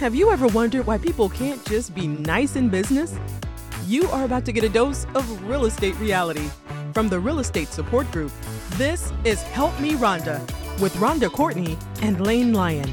Have you ever wondered why people can't just be nice in business? You are about to get a dose of real estate reality from the Real Estate Support Group. This is Help Me Ronda with Ronda Courtney and Lane Lyon.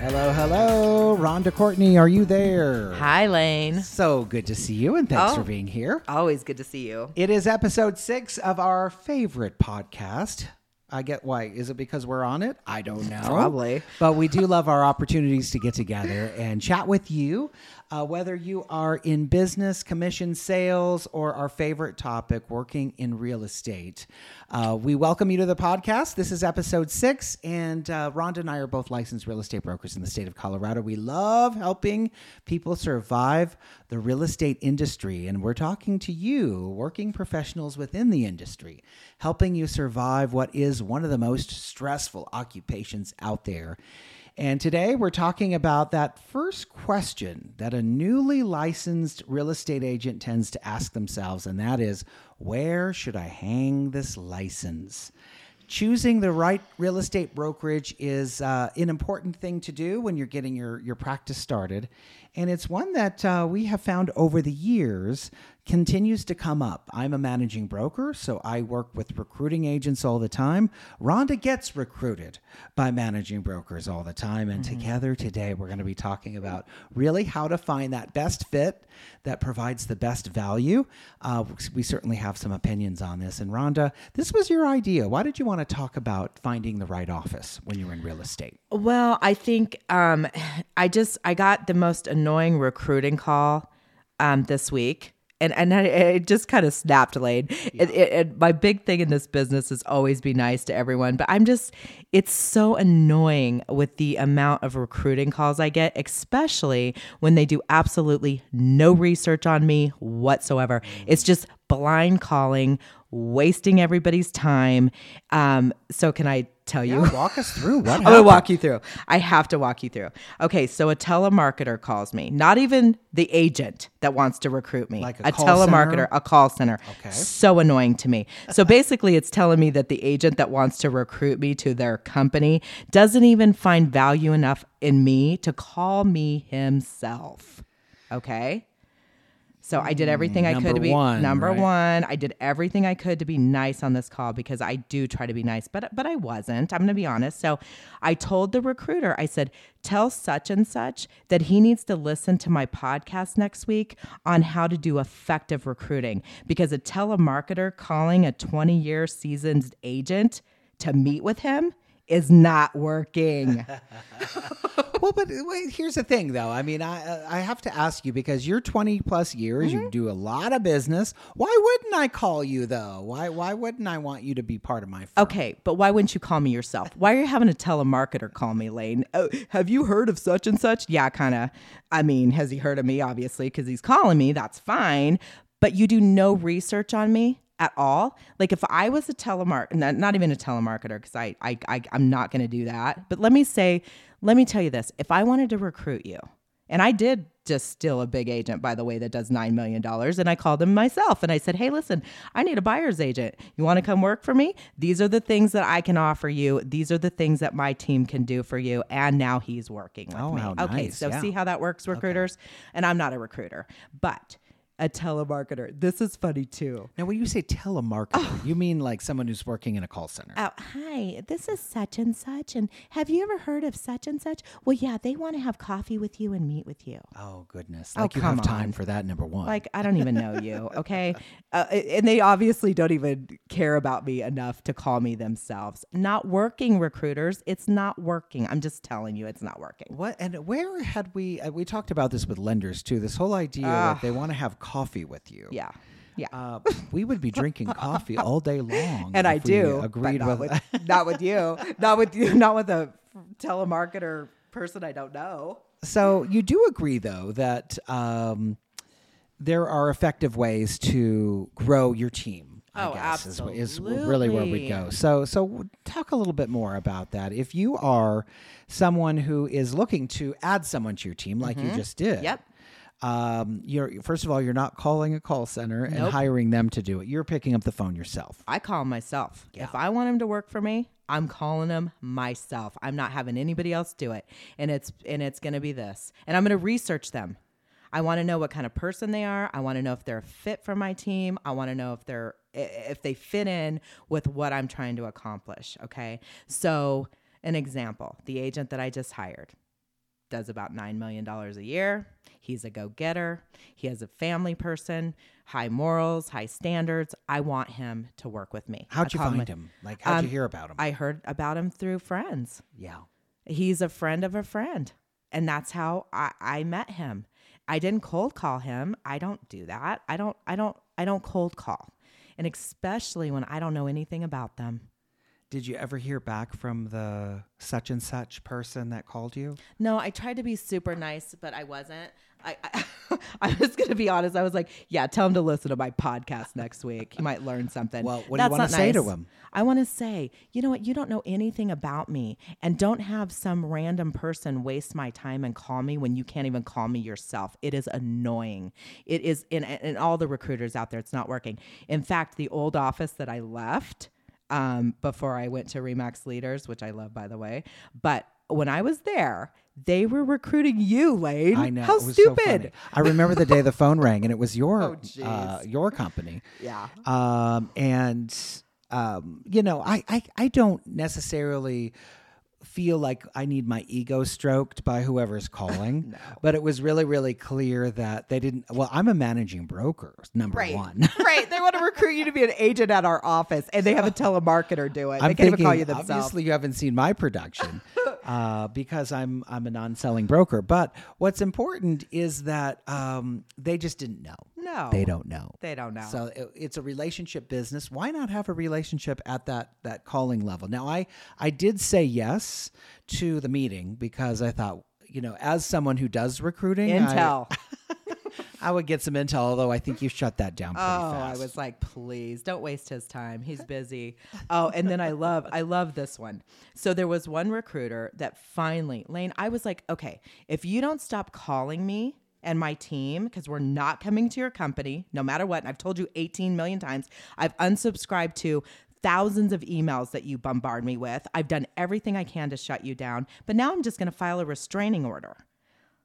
Hello, hello. Ronda Courtney, are you there? Hi, Lane. So good to see you, and thanks Oh. for being here. Always good to see you. It is episode six of our favorite podcast. I get why. Is it because we're on it? I don't know. Probably. But we do love our opportunities to get together and chat with you, uh, whether you are in business, commission sales, or our favorite topic, working in real estate. Uh, we welcome you to the podcast. This is episode six, and uh, Ronda and I are both licensed real estate brokers in the state of Colorado. We love helping people survive the real estate industry, and we're talking to you, working professionals within the industry, helping you survive what is one of the most stressful occupations out there. And today we're talking about that first question that a newly licensed real estate agent tends to ask themselves, and that is where should I hang this license? Choosing the right real estate brokerage is uh, an important thing to do when you're getting your, your practice started. And it's one that uh, we have found over the years continues to come up. I'm a managing broker, so I work with recruiting agents all the time. Ronda gets recruited by managing brokers all the time. And together today, we're going to be talking about really how to find that best fit that provides the best value. Uh, we certainly have some opinions on this. And Ronda, this was your idea. Why did you want to talk about finding the right office when you're in real estate? Well, I think um, I just I got the most annoying recruiting call um, this week. And, and I, it just kind of snapped, Lane. It, it, it, my big thing in this business is always be nice to everyone, but I'm just, it's so annoying with the amount of recruiting calls I get, especially when they do absolutely no research on me whatsoever. It's just blind calling, wasting everybody's time. Um, so, can I tell you? Walk us through what I'm gonna walk you through. I have to walk you through. Okay, so a telemarketer calls me, not even the agent that wants to recruit me. Like a call telemarketer, center? a call center. Okay. So annoying to me. So basically, it's telling me that the agent that wants to recruit me to their company doesn't even find value enough in me to call me himself. Okay. So I did everything I mm, could to be one, number right? one. I did everything I could to be nice on this call because I do try to be nice, but but I wasn't. I'm going to be honest. So I told the recruiter, I said, "Tell such and such that he needs to listen to my podcast next week on how to do effective recruiting because a telemarketer calling a 20-year seasoned agent to meet with him is not working." well, but uh, wait, here's the thing, though. I mean, I uh, I have to ask you because you're 20 plus years, Mm-hmm. you do a lot of business. Why wouldn't I call you though? Why why wouldn't I want you to be part of my? Firm? Okay, but why wouldn't you call me yourself? Why are you having a telemarketer call me, Lane? Oh, have you heard of such and such? Yeah, kind of. I mean, has he heard of me? Obviously, because he's calling me. That's fine. But you do no research on me at all. Like if I was a telemark, not, not even a telemarketer, because I, I, I, I'm not going to do that. But let me say, let me tell you this: if I wanted to recruit you, and I did just still a big agent, by the way, that does $9 million. And I called him myself and I said, Hey, listen, I need a buyer's agent. You want to come work for me? These are the things that I can offer you. These are the things that my team can do for you. And now he's working with Oh, me. okay, nice. so Yeah. see how that works, recruiters? And I'm not a recruiter, but a telemarketer. This is funny too. Now, when you say telemarketer, you mean like someone who's working in a call center? Oh, hi, this is such and such. And have you ever heard of such and such? Well, yeah, they want to have coffee with you and meet with you. oh goodness! Oh, Like you have come time on. for that? Number one. Like, I don't even know you, okay? Uh, and they obviously don't even care about me enough to call me themselves. Not working recruiters. It's not working. I'm just telling you, it's not working. What and where had we uh, we talked about this with lenders too? This whole idea that they want to have coffee with you. Yeah. Yeah. Uh, we would be drinking coffee all day long, and I do. Agreed not with. with, not with you. Not with you. Not with a telemarketer person I don't know. so you do agree though that um, there are effective ways to grow your team. I Oh, guess is, is really where we go. So so talk a little bit more about that. If you are someone who is looking to add someone to your team, like you just did, Mm-hmm. Yep. Um, you're first of all, you're not calling a call center and Nope. hiring them to do it. You're picking up the phone yourself. I call him myself. If I want him to work for me, I'm calling them myself. I'm not having anybody else do it. And it's and it's going to be this. And I'm going to research them. I want to know what kind of person they are. I want to know if they're a fit for my team. I want to know if they're if they fit in with what I'm trying to accomplish, okay? So, an example, the agent that I just hired does about $9 million a year. He's a go getter. He has a family person, high morals, high standards. I want him to work with me. How'd you find him- him? Like, how'd Um, you hear about him? I heard about him through friends. yeah. He's a friend of a friend. And that's how I, I met him. I didn't cold call him. I don't do that. I don't I don't I don't cold call. And especially when I don't know anything about them. Did you ever hear back from the such and such person that called you? No, I tried to be super nice, but I wasn't. I I, I was gonna be honest. I was like, yeah, tell him to listen to my podcast next week. He might learn something. Well, what do you wanna not say to nice. him? I want to say, you know what? You don't know anything about me, and don't have some random person waste my time and call me when you can't even call me yourself. It is annoying. It is, and, and all the recruiters out there, it's not working. In fact, the old office that I left um, before I went to Remax Leaders, which I love, by the way, but when I was there, they were recruiting you, Lane. I know. How was so stupid. I remember the day the phone rang and it was your Oh, uh, your company. Yeah. Um, and um, you know, I, I I don't necessarily feel like I need my ego stroked by whoever's calling. But it was really, really clear that they didn't well, I'm a managing broker, number Right. one. right. They want to recruit you to be an agent at our office, and they have a telemarketer do it. I'm they can't thinking, even call you themselves. obviously, you haven't seen my production uh, because I'm I'm a non-selling broker. But what's important is that um, they just didn't know. No. they don't know. They don't know. So it, it's a relationship business. Why not have a relationship at that that calling level? Now, I I did say yes to the meeting because I thought. You know, as someone who does recruiting, I- Intel. I, would get some intel. Although I think you shut that down pretty Oh, fast. I was like, please don't waste his time. He's busy. oh, and then I love, I love this one. So there was one recruiter that finally, Lane, I was like, okay, if you don't stop calling me and my team, because we're not coming to your company, no matter what, and I've told you 18 million times, I've unsubscribed to thousands of emails that you bombard me with. I've done everything I can to shut you down, but now I'm just going to file a restraining order.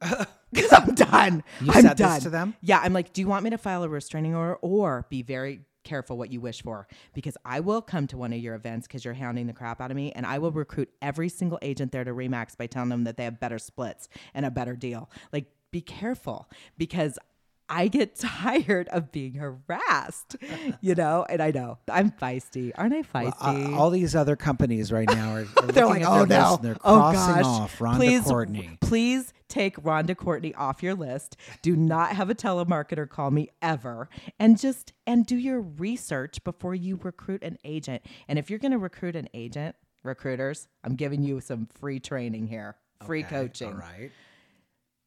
Because I'm done. You I'm said this done. to them? Yeah, I'm like, do you want me to file a restraining order or be very careful what you wish for? Because I will come to one of your events because you're hounding the crap out of me, and I will recruit every single agent there to Remax by telling them that they have better splits and a better deal. Like, be careful because I get tired of being harassed, you know? And I know I'm feisty. Aren't I feisty? Uh, all these other companies right now are, are They're looking like, oh no, and they're oh crossing gosh, off Ronda please, Courtney. please take Ronda Courtney off your list. Do not have a telemarketer call me ever, and just and do your research before you recruit an agent. And if you're going to recruit an agent, recruiters, I'm giving you some free training here, free Okay, coaching All right.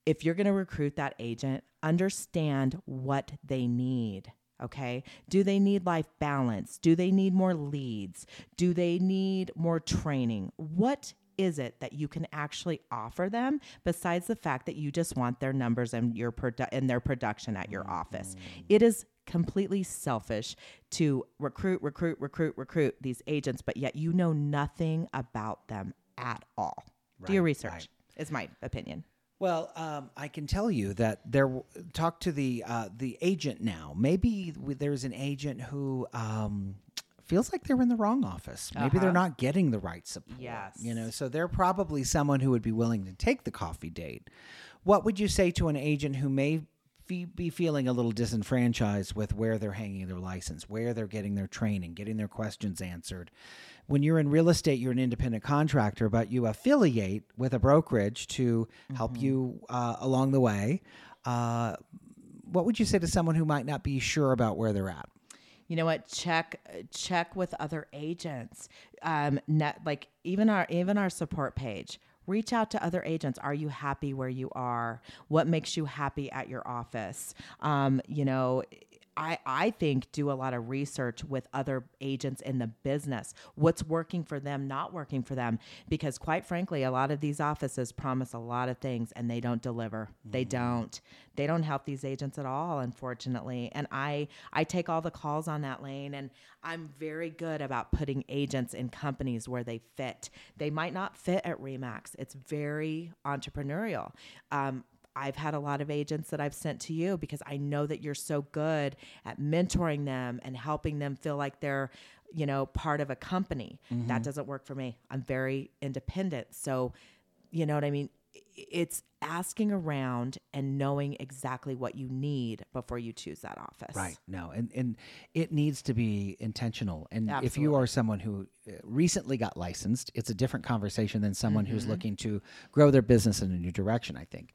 If you're going to recruit that agent, understand what they need. Okay. Do they need life balance? Do they need more leads? Do they need more training? What is it that you can actually offer them besides the fact that you just want their numbers and your produ- and their production at your office? Mm-hmm. It is completely selfish to recruit, recruit, recruit, recruit these agents, but yet you know nothing about them at all. Do your research. right. Is my opinion. Well, um, I can tell you that there. Talk to the uh, the agent now. Maybe there's an agent who um, feels like they're in the wrong office. Maybe they're Uh-huh. not getting the right support. Yes. You know, so they're probably someone who would be willing to take the coffee date. What would you say to an agent who may be feeling a little disenfranchised with where they're hanging their license, where they're getting their training, getting their questions answered? When you're in real estate, you're an independent contractor, but you affiliate with a brokerage to help you uh, along the way. Uh, what would you say to someone who might not be sure about where they're at? you know what check check with other agents um net like even our even our support page reach out to other agents. Are you happy where you are? What makes you happy at your office? Um you know I, I think do a lot of research with other agents in the business. What's working for them not working for them because quite frankly a lot of these offices promise a lot of things and they don't deliver. They don't. They don't help these agents at all unfortunately. And i i take all the calls on that lane and i'm very good about putting agents in companies where they fit. They might not fit at remax. It's very entrepreneurial. Um, I've had a lot of agents that I've sent to you because I know that you're so good at mentoring them and helping them feel like they're, you know, part of a company. That doesn't work for me. I'm very independent. So, you know what I mean? It's asking around and knowing exactly what you need before you choose that office. Right. No, and and it needs to be intentional. And if you are someone who uh, recently got licensed, it's a different conversation than someone who's Mm-hmm. looking to grow their business in a new direction. I think.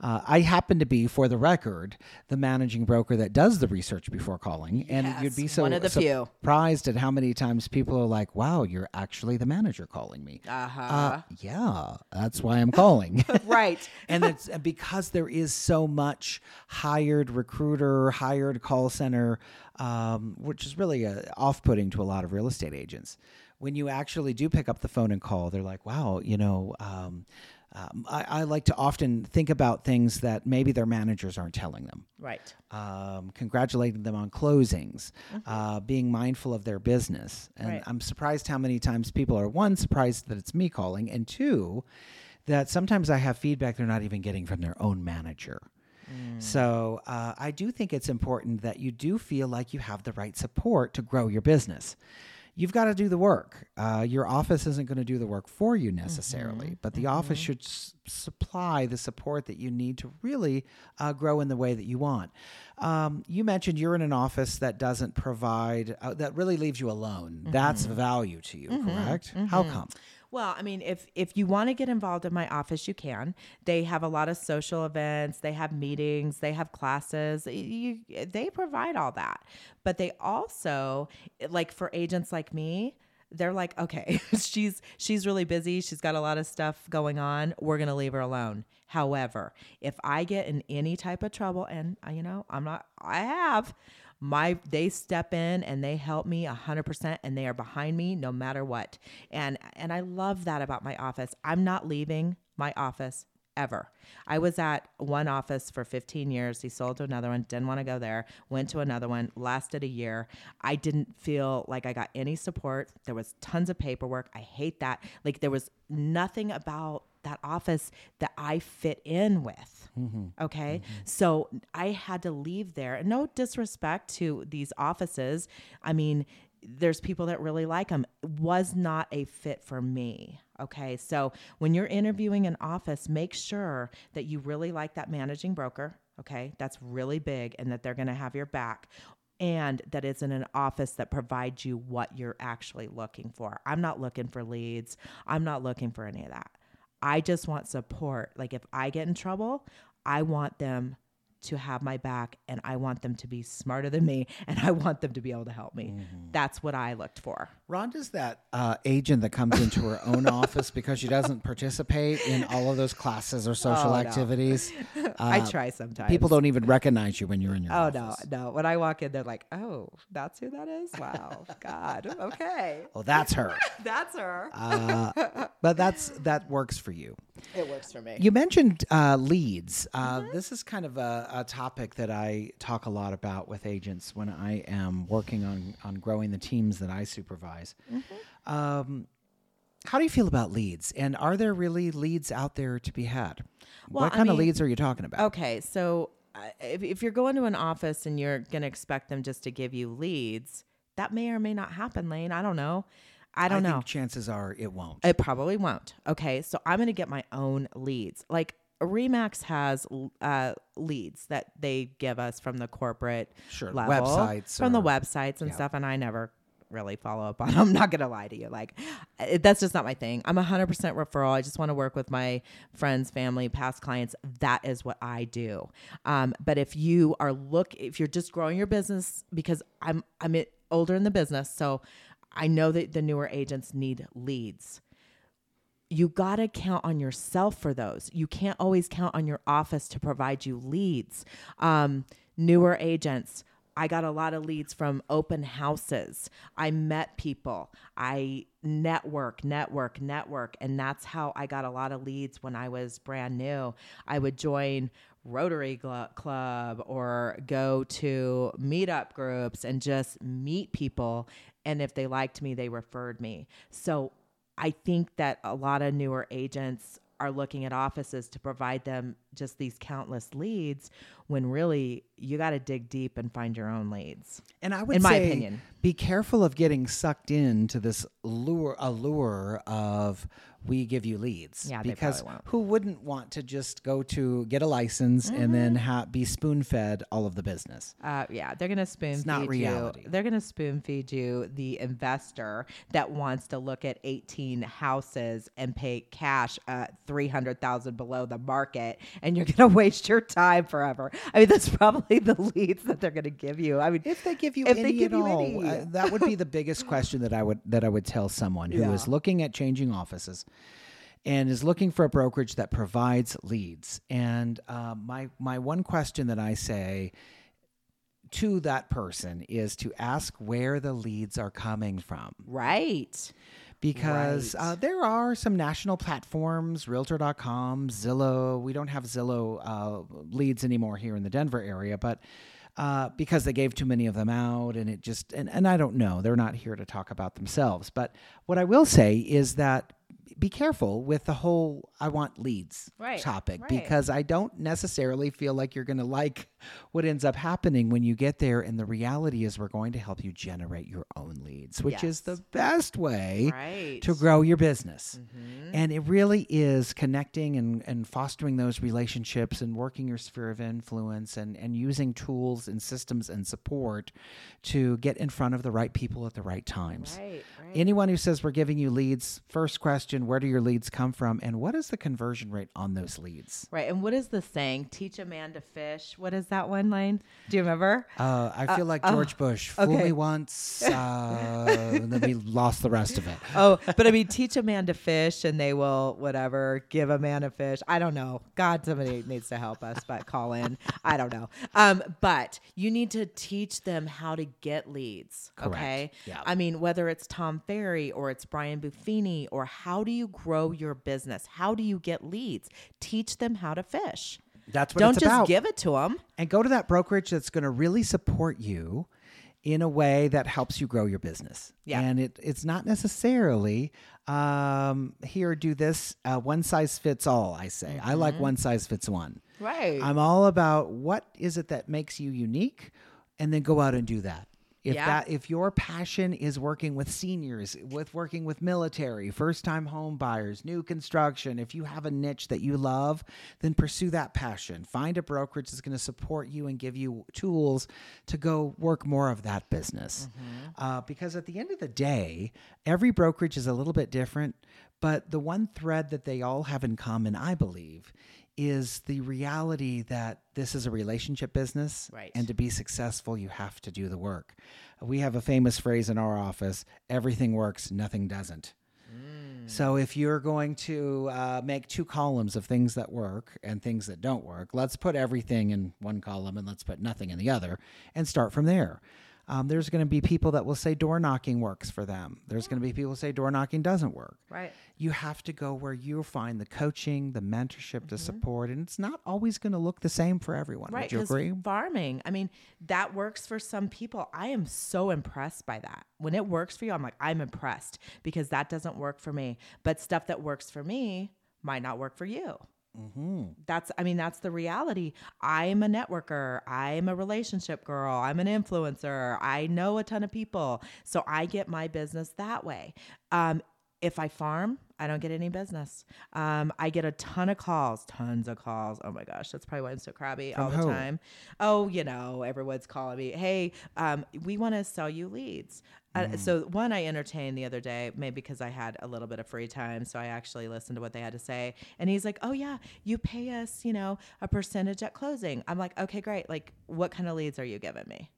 Uh, I happen to be, for the record, the managing broker that does the research before calling, and you'd be so one of the few. surprised at how many times people are like, "Wow, you're actually the manager calling me." Uh-huh. Uh, yeah, that's why I'm calling. Right. and it's because there is so much hired recruiter, hired call center, um, which is really uh, off-putting to a lot of real estate agents. When you actually do pick up the phone and call, they're like, "Wow, you know." Um, um, I, I like to often think about things that maybe their managers aren't telling them Right. um, congratulating them on closings, uh, being mindful of their business. And Right. I'm surprised how many times people are one, surprised that it's me calling, and two, that sometimes I have feedback they're not even getting from their own manager. So uh, I do think it's important that you do feel like you have the right support to grow your business. You've got to do the work. Uh, your office isn't going to do the work for you necessarily, but the office should s- supply the support that you need to really uh, grow in the way that you want. Um, you mentioned you're in an office that doesn't provide, uh, that really leaves you alone. That's value to you, correct? How come? Well, I mean, if if you want to get involved in my office, you can. They have a lot of social events. They have meetings. They have classes. You, they provide all that, but they also like for agents like me. They're like, okay, she's she's really busy. She's got a lot of stuff going on. We're gonna leave her alone. However, if I get in any type of trouble, and uh, you know, I'm not, I have my they step in and they help me 100% and they are behind me no matter what. And and i love that about my office. I'm not leaving my office ever. I was at one office for 15 years. He sold to another one didn't want to go there went to another one lasted a year. I didn't feel like i got any support. There was tons of paperwork. I hate that. Like there was nothing about that office that i fit in with Mm-hmm. Okay. Mm-hmm. So I had to leave there. No disrespect to these offices. I mean, there's people that really like them. It Was not a fit for me. Okay. So when you're interviewing an office, make sure that you really like that managing broker. Okay. That's really big and that they're going to have your back. And that it's in an office that provides you what you're actually looking for. I'm not looking for leads. I'm not looking for any of that. I just want support. Like if I get in trouble, I want them to have my back and I want them to be smarter than me and I want them to be able to help me. That's what I looked for. Ronda's that uh, agent that comes into her own office because she doesn't participate in all of those classes or social Oh, no. activities. I Uh, try sometimes. People don't even recognize you when you're in your Oh no, office. no. When I walk in, they're like, "Oh, that's who that is." Wow, God, okay, Oh, that's her. that's her. Uh, but that's that works for you. It works for me. You mentioned uh, leads. Uh, Mm-hmm. This is kind of a, a topic that I talk a lot about with agents when I am working on on growing the teams that I supervise. Mm-hmm. Um, how do you feel about leads? And are there really leads out there to be had? Well, what I kind of leads are you talking about? Okay, so uh, if, if you're going to an office and you're going to expect them just to give you leads, that may or may not happen, Lane. I don't know. I don't I know. chances are it won't. It probably won't. Okay, so I'm going to get my own leads. Like Remax has uh, leads that they give us from the corporate Sure, level, websites from the websites and yeah. stuff, and I never really follow up on. I'm not going to lie to you. Like it, that's just not my thing. I'm 100% referral. I just want to work with my friends, family, past clients. That is what I do. Um, but if you are look, if you're just growing your business, because I'm I'm older in the business, so I know that the newer agents need leads you got to count on yourself for those. You can't always count on your office to provide you leads. Um, newer agents, I got a lot of leads from open houses. I met people. I network, network, network. And that's how I got a lot of leads when I was brand new. I would join Rotary Club or go to meetup groups and just meet people. And if they liked me, they referred me. So I think that a lot of newer agents are looking at offices to provide them just these countless leads when really you got to dig deep and find your own leads. And I would in say, my opinion, be careful of getting sucked into this lure allure of we give you leads. Yeah, because who wouldn't want to just go to get a license mm-hmm. and then mm-hmm. ha- be spoon fed all of the business? Uh, yeah, they're gonna spoon it's feed not reality. you. They're gonna spoon feed you the investor that wants to look at 18 houses and pay cash uh, 300,000 below the market, and you're gonna waste your time forever. I mean, that's probably the leads that they're gonna give you. I mean, if they give you if any at all, any. Uh, that would be the biggest question that I would that I would tell someone who yeah. is looking at changing offices and is looking for a brokerage that provides leads. And uh, my my one question that I say to that person is to ask where the leads are coming from. Right. Because right. Uh, there are some national platforms, Realtor.com, Zillow. We don't have Zillow uh, leads anymore here in the Denver area, but uh, because they gave too many of them out and it just and, and i don't know they're not here to talk about themselves but what i will say is that be careful with the whole I want leads right, topic right. because I don't necessarily feel like you're going to like what ends up happening when you get there. And the reality is, we're going to help you generate your own leads, which yes. is the best way right. to grow your business. Mm-hmm. And it really is connecting and, and fostering those relationships and working your sphere of influence and, and using tools and systems and support to get in front of the right people at the right times. Right, Anyone who says we're giving you leads, first question, where do your leads come from? And what is the conversion rate on those leads? Right. And what is the saying? Teach a man to fish. What is that one line? Do you remember? Uh, I feel uh, like George oh, Bush. Fool okay. me once, uh, and then we lost the rest of it. Oh, but I mean, teach a man to fish, and they will whatever. Give a man a fish. I don't know. God, somebody needs to help us, but call in. I don't know. Um, but you need to teach them how to get leads. Correct. Okay. Yeah. I mean, whether it's Tom Ferry or it's Brian Buffini, or how do you grow your business? How do you get leads? Teach them how to fish. That's what Don't it's just about. give it to them. And go to that brokerage that's going to really support you in a way that helps you grow your business. Yeah. And it, it's not necessarily um, here, do this, uh, one size fits all, I say. Mm-hmm. I like mm-hmm. one size fits one. Right. I'm all about what is it that makes you unique and then go out and do that. If yeah. that if your passion is working with seniors, with working with military, first-time home buyers, new construction, if you have a niche that you love, then pursue that passion. Find a brokerage that's going to support you and give you tools to go work more of that business. Mm-hmm. Uh, because at the end of the day, every brokerage is a little bit different, but the one thread that they all have in common, I believe, is the reality that this is a relationship business. Right. And to be successful, you have to do the work. We have a famous phrase in our office everything works, nothing doesn't. Mm. So if you're going to uh, make two columns of things that work and things that don't work, let's put everything in one column and let's put nothing in the other and start from there. Um, there's going to be people that will say door knocking works for them. There's going to be people who say door knocking doesn't work. Right. You have to go where you find the coaching, the mentorship, mm-hmm. the support, and it's not always going to look the same for everyone. Right. Would you agree? Farming. I mean, that works for some people. I am so impressed by that. When it works for you, I'm like, I'm impressed because that doesn't work for me. But stuff that works for me might not work for you. Mm-hmm. That's, I mean, that's the reality. I'm a networker. I'm a relationship girl. I'm an influencer. I know a ton of people. So I get my business that way. Um, if I farm, I don't get any business. Um, I get a ton of calls, tons of calls. Oh my gosh, that's probably why I'm so crabby From all the who? time. Oh, you know, everyone's calling me. Hey, um, we want to sell you leads. Uh, Mm. so one I entertained the other day, maybe because I had a little bit of free time, so I actually listened to what they had to say. And he's like, "Oh yeah, you pay us, you know, a percentage at closing." I'm like, "Okay, great. Like, what kind of leads are you giving me?"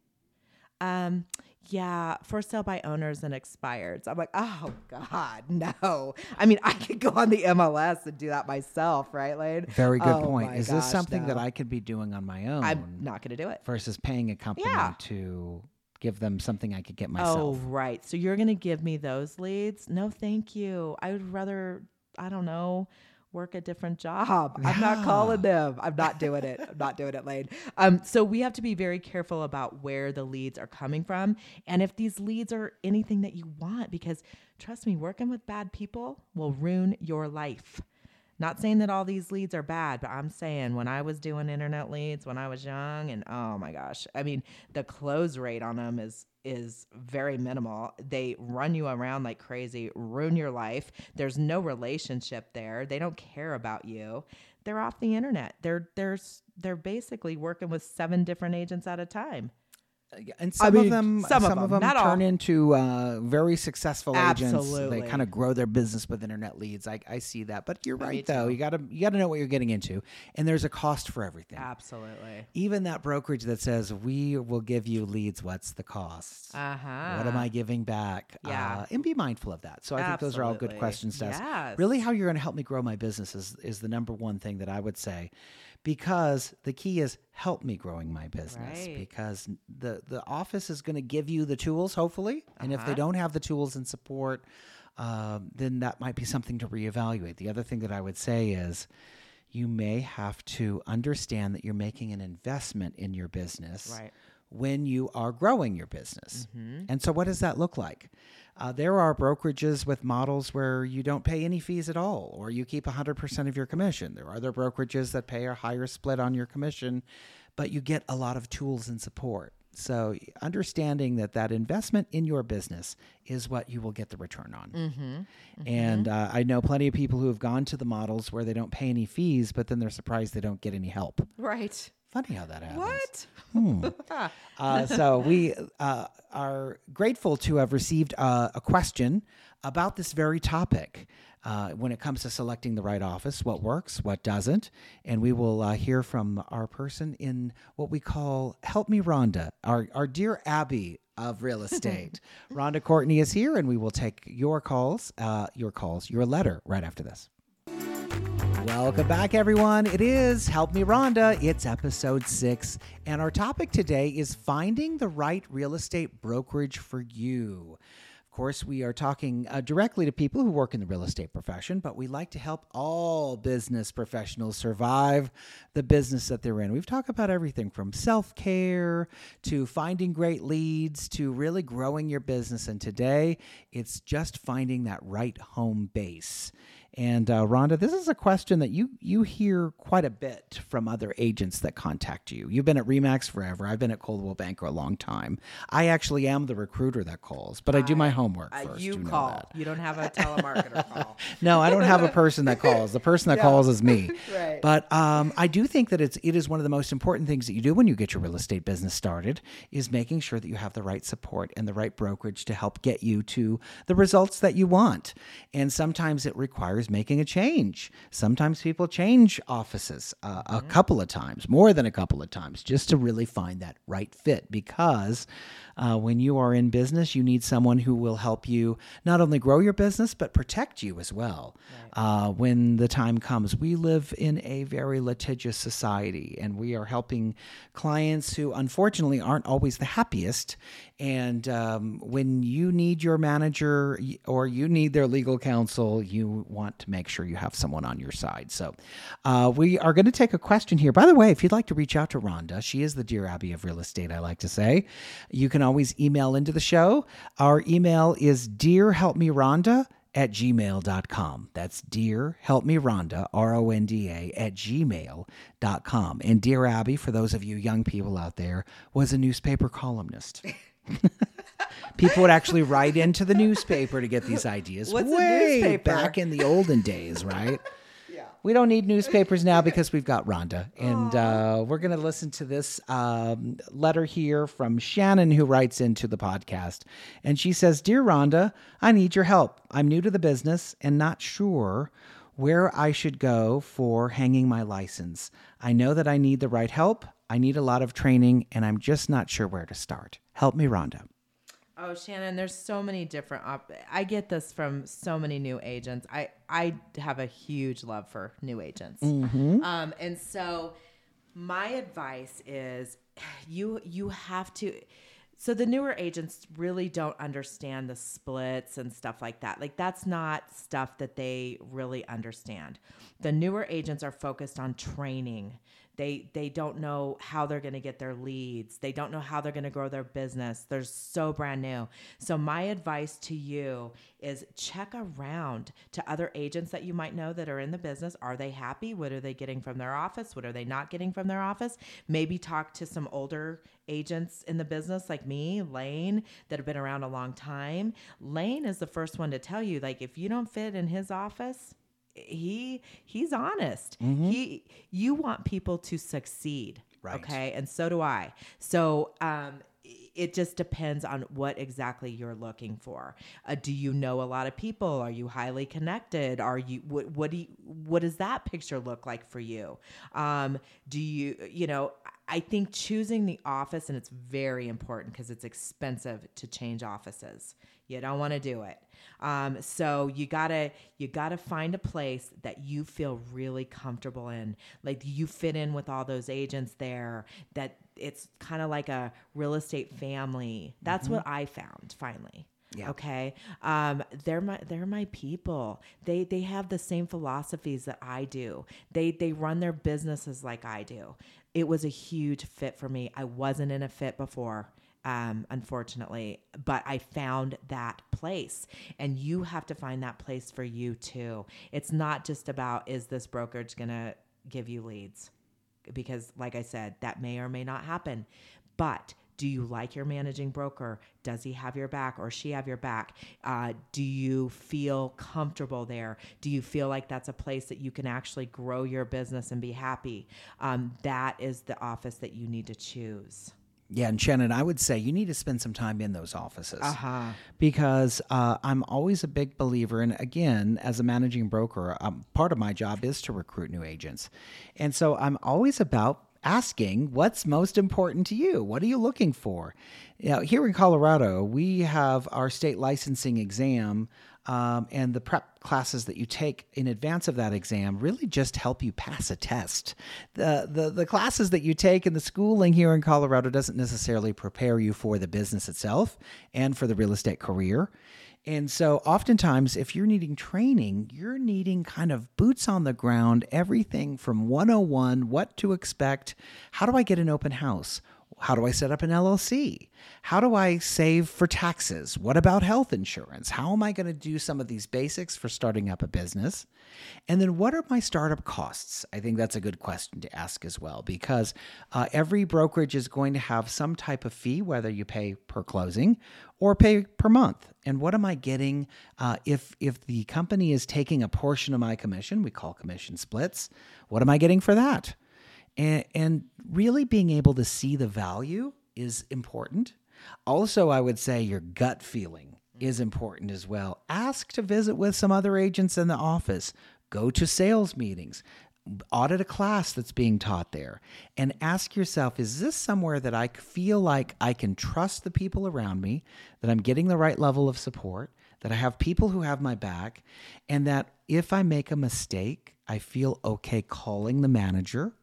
Um, yeah, for sale by owners and expireds. I'm like, oh God, no. I mean, I could go on the MLS and do that myself, right, Lane? Very good Oh point. Is this gosh, something that. I could be doing on my own I'm not going to do it. versus paying a company Yeah. to give them something I could get myself. Oh, right. So you're going to give me those leads? No, thank you. I would rather, I don't know, work a different job. I'm not calling them. I'm not doing it. I'm not doing it, Lane. Um, so we have to be very careful about where the leads are coming from and if these leads are anything that you want, because trust me, working with bad people will ruin your life. Not saying that all these leads are bad, but I'm saying when I was doing internet leads when I was young, and oh my gosh, I mean the close rate on them is is very minimal. They run you around like crazy, ruin your life. There's no relationship there. They don't care about you. They're off the internet. They're they're they're basically working with seven different agents at a time. And some mean, of them, some some, of them, them, turn all. into uh, very successful agents. Absolutely. They kind of grow their business with internet leads. I, I see that, but you're right though. You gotta you gotta know what you're getting into, and there's a cost for everything. Absolutely. Even that brokerage that says we will give you leads, what's the cost? Uh huh. What am I giving back? Yeah. Uh, and be mindful of that. So I think those are all good questions to ask. Really, how you're going to help me grow my business is, is the number one thing that I would say, because the key is help me growing my business. Right. Because the the office is going to give you the tools, hopefully, and if they Uh-huh. don't have the tools and support, um, then that might be something to reevaluate. The other thing that I would say is. You may have to understand that you're making an investment in your business Right. when you are growing your business. Mm-hmm. And so, what does that look like? Uh, there are brokerages with models where you don't pay any fees at all, or you keep 100% of your commission. There are other brokerages that pay a higher split on your commission, but you get a lot of tools and support. So, understanding that that investment in your business is what you will get the return on. Mm-hmm. And uh, I know plenty of people who have gone to the models where they don't pay any fees, but then they're surprised they don't get any help. Right. Funny how that happens. What? Hmm. Uh, so we uh, are grateful to have received uh, a question about this very topic. Uh, when it comes to selecting the right office, what works, what doesn't, and we will uh, hear from our person in what we call "Help Me, Ronda," our our dear Abby of real estate. Ronda Courtney is here, and we will take your calls, uh, your calls, your letter right after this. Welcome back, everyone. It is Help Me Ronda. It's episode six. And our topic today is finding the right real estate brokerage for you. Of course, we are talking uh, directly to people who work in the real estate profession, but we like to help all business professionals survive the business that they're in. We've talked about everything from self care to finding great leads to really growing your business. And today, it's just finding that right home base. And uh, Ronda, this is a question that you you hear quite a bit from other agents that contact you. You've been at Remax forever. I've been at Coldwell Banker a long time. I actually am the recruiter that calls, but I do my homework Uh, first. you know call. You don't have a telemarketer call. No, I don't have a person that calls. The person that calls is me. Right. But um, I do think that it's it is one of the most important things that you do when you get your real estate business started is making sure that you have the right support and the right brokerage to help get you to the results that you want. And sometimes it requires making a change. Sometimes people change offices uh, a couple of times, more than a couple of times, just to really find that right fit. Because uh, when you are in business, you need someone who will help you not only grow your business but protect you as well. Uh, when the time comes, we live in a very litigious society, and we are helping clients who unfortunately aren't always the happiest. And um, when you need your manager or you need their legal counsel, you want to make sure you have someone on your side. So, uh, we are going to take a question here. By the way, if you'd like to reach out to Ronda, she is the Dear Abby of real estate, I like to say. You can always email into the show. Our email is dearhelpmeronda at gmail.com. That's dear help me Ronda, R O N D A, at gmail.com. And Dear Abby, for those of you young people out there, was a newspaper columnist. People would actually write into the newspaper to get these ideas. What's way back in the olden days, right? Yeah. We don't need newspapers now because we've got Ronda. And uh, we're going to listen to this um, letter here from Shannon, who writes into the podcast. And she says Dear Ronda, I need your help. I'm new to the business and not sure where I should go for hanging my license. I know that I need the right help. I need a lot of training, and I'm just not sure where to start. Help me, Ronda. Oh, Shannon, there's so many different. Op- I get this from so many new agents. I I have a huge love for new agents, um, and so my advice is you you have to. So the newer agents really don't understand the splits and stuff like that. Like that's not stuff that they really understand. The newer agents are focused on training. They they don't know how they're going to get their leads. They don't know how they're going to grow their business. They're so brand new. So my advice to you is check around to other agents that you might know that are in the business. Are they happy? What are they getting from their office? What are they not getting from their office? Maybe talk to some older agents in the business like me, Lane, that have been around a long time. Lane is the first one to tell you like if you don't fit in his office, he he's honest. He you want people to succeed. Right. Okay. And so do I. So um it just depends on what exactly you're looking for. Uh, do you know a lot of people? Are you highly connected? Are you what what do you, what does that picture look like for you? Um, do you you know I think choosing the office and it's very important because it's expensive to change offices. You don't want to do it. Um, so you gotta you gotta find a place that you feel really comfortable in. Like you fit in with all those agents there. That it's kind of like a real estate family. That's what I found finally. Yeah. Okay. Um, they're my they're my people. They they have the same philosophies that I do. They they run their businesses like I do. It was a huge fit for me. I wasn't in a fit before, um, unfortunately, but I found that place, and you have to find that place for you too. It's not just about is this brokerage gonna give you leads, because like I said, that may or may not happen, but do you like your managing broker? Does he have your back or she have your back? Uh, do you feel comfortable there? Do you feel like that's a place that you can actually grow your business and be happy? Um, that is the office that you need to choose. Yeah, and Shannon, I would say you need to spend some time in those offices Uh-huh. because uh, I'm always a big believer. And again, as a managing broker, um, part of my job is to recruit new agents, and so I'm always about asking what's most important to you. What are you looking for? Know, here in Colorado, we have our state licensing exam. Um, and the prep classes that you take in advance of that exam really just help you pass a test. The, the the classes that you take in the schooling here in Colorado doesn't necessarily prepare you for the business itself and for the real estate career. And so, oftentimes, if you're needing training, you're needing kind of boots on the ground, everything from 101, what to expect, how do I get an open house? How do I set up an LLC? How do I save for taxes? What about health insurance? How am I going to do some of these basics for starting up a business? And then what are my startup costs? I think that's a good question to ask as well because uh, every brokerage is going to have some type of fee, whether you pay per closing or pay per month. And what am I getting uh, if if the company is taking a portion of my commission? We call commission splits. What am I getting for that? And, and really being able to see the value is important. Also, I would say your gut feeling is important as well. Ask to visit with some other agents in the office, go to sales meetings, audit a class that's being taught there, and ask yourself is this somewhere that I feel like I can trust the people around me, that I'm getting the right level of support? That I have people who have my back, and that if I make a mistake, I feel okay calling the manager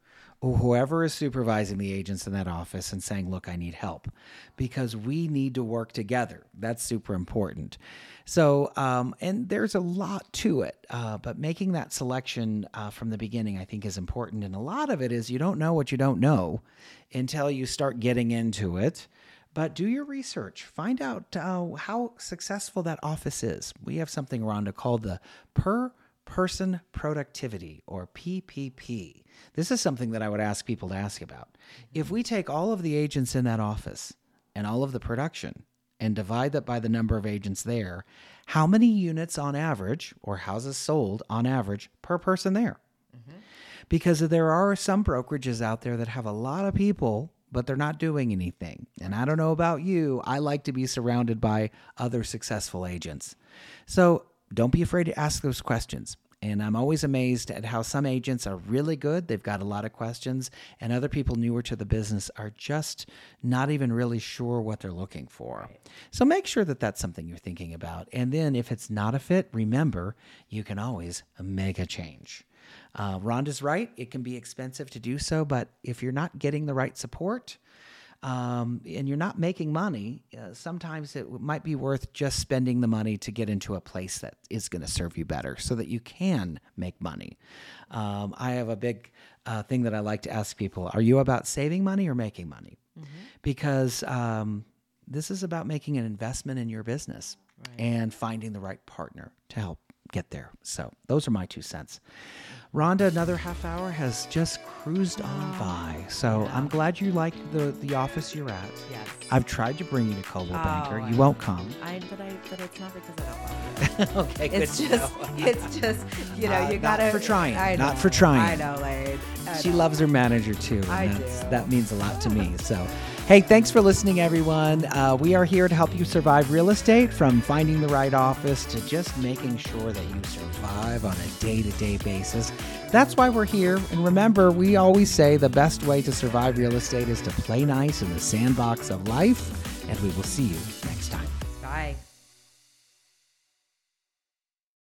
whoever is supervising the agents in that office and saying, Look, I need help because we need to work together. That's super important. So, um, and there's a lot to it, uh, but making that selection uh, from the beginning, I think, is important. And a lot of it is you don't know what you don't know until you start getting into it. But do your research. Find out uh, how successful that office is. We have something, Ronda, called the per person productivity or PPP. This is something that I would ask people to ask about. If we take all of the agents in that office and all of the production and divide that by the number of agents there, how many units on average or houses sold on average per person there? Because there are some brokerages out there that have a lot of people but they're not doing anything. And I don't know about you, I like to be surrounded by other successful agents. So don't be afraid to ask those questions. And I'm always amazed at how some agents are really good. They've got a lot of questions, and other people newer to the business are just not even really sure what they're looking for. So make sure that that's something you're thinking about. And then if it's not a fit, remember you can always make a change. Uh, Ronda's right. It can be expensive to do so, but if you're not getting the right support, um, and you're not making money, uh, sometimes it might be worth just spending the money to get into a place that is going to serve you better so that you can make money. Um, I have a big uh, thing that I like to ask people Are you about saving money or making money? Mm-hmm. Because um, this is about making an investment in your business right. and finding the right partner to help get there. So, those are my two cents. Ronda, another half hour has just cruised on by. So yeah. I'm glad you like the the office you're at. Yes. I've tried to bring you to Coldwell oh, Banker. You I, won't come. I but I but it's not because I don't want you. okay, it's just it's just you know uh, you gotta not for trying. I know, not for trying. I know, Lane. She loves her manager too. And I that's, do. That means a lot to me. So. Hey, thanks for listening, everyone. Uh, we are here to help you survive real estate from finding the right office to just making sure that you survive on a day to day basis. That's why we're here. And remember, we always say the best way to survive real estate is to play nice in the sandbox of life. And we will see you next time.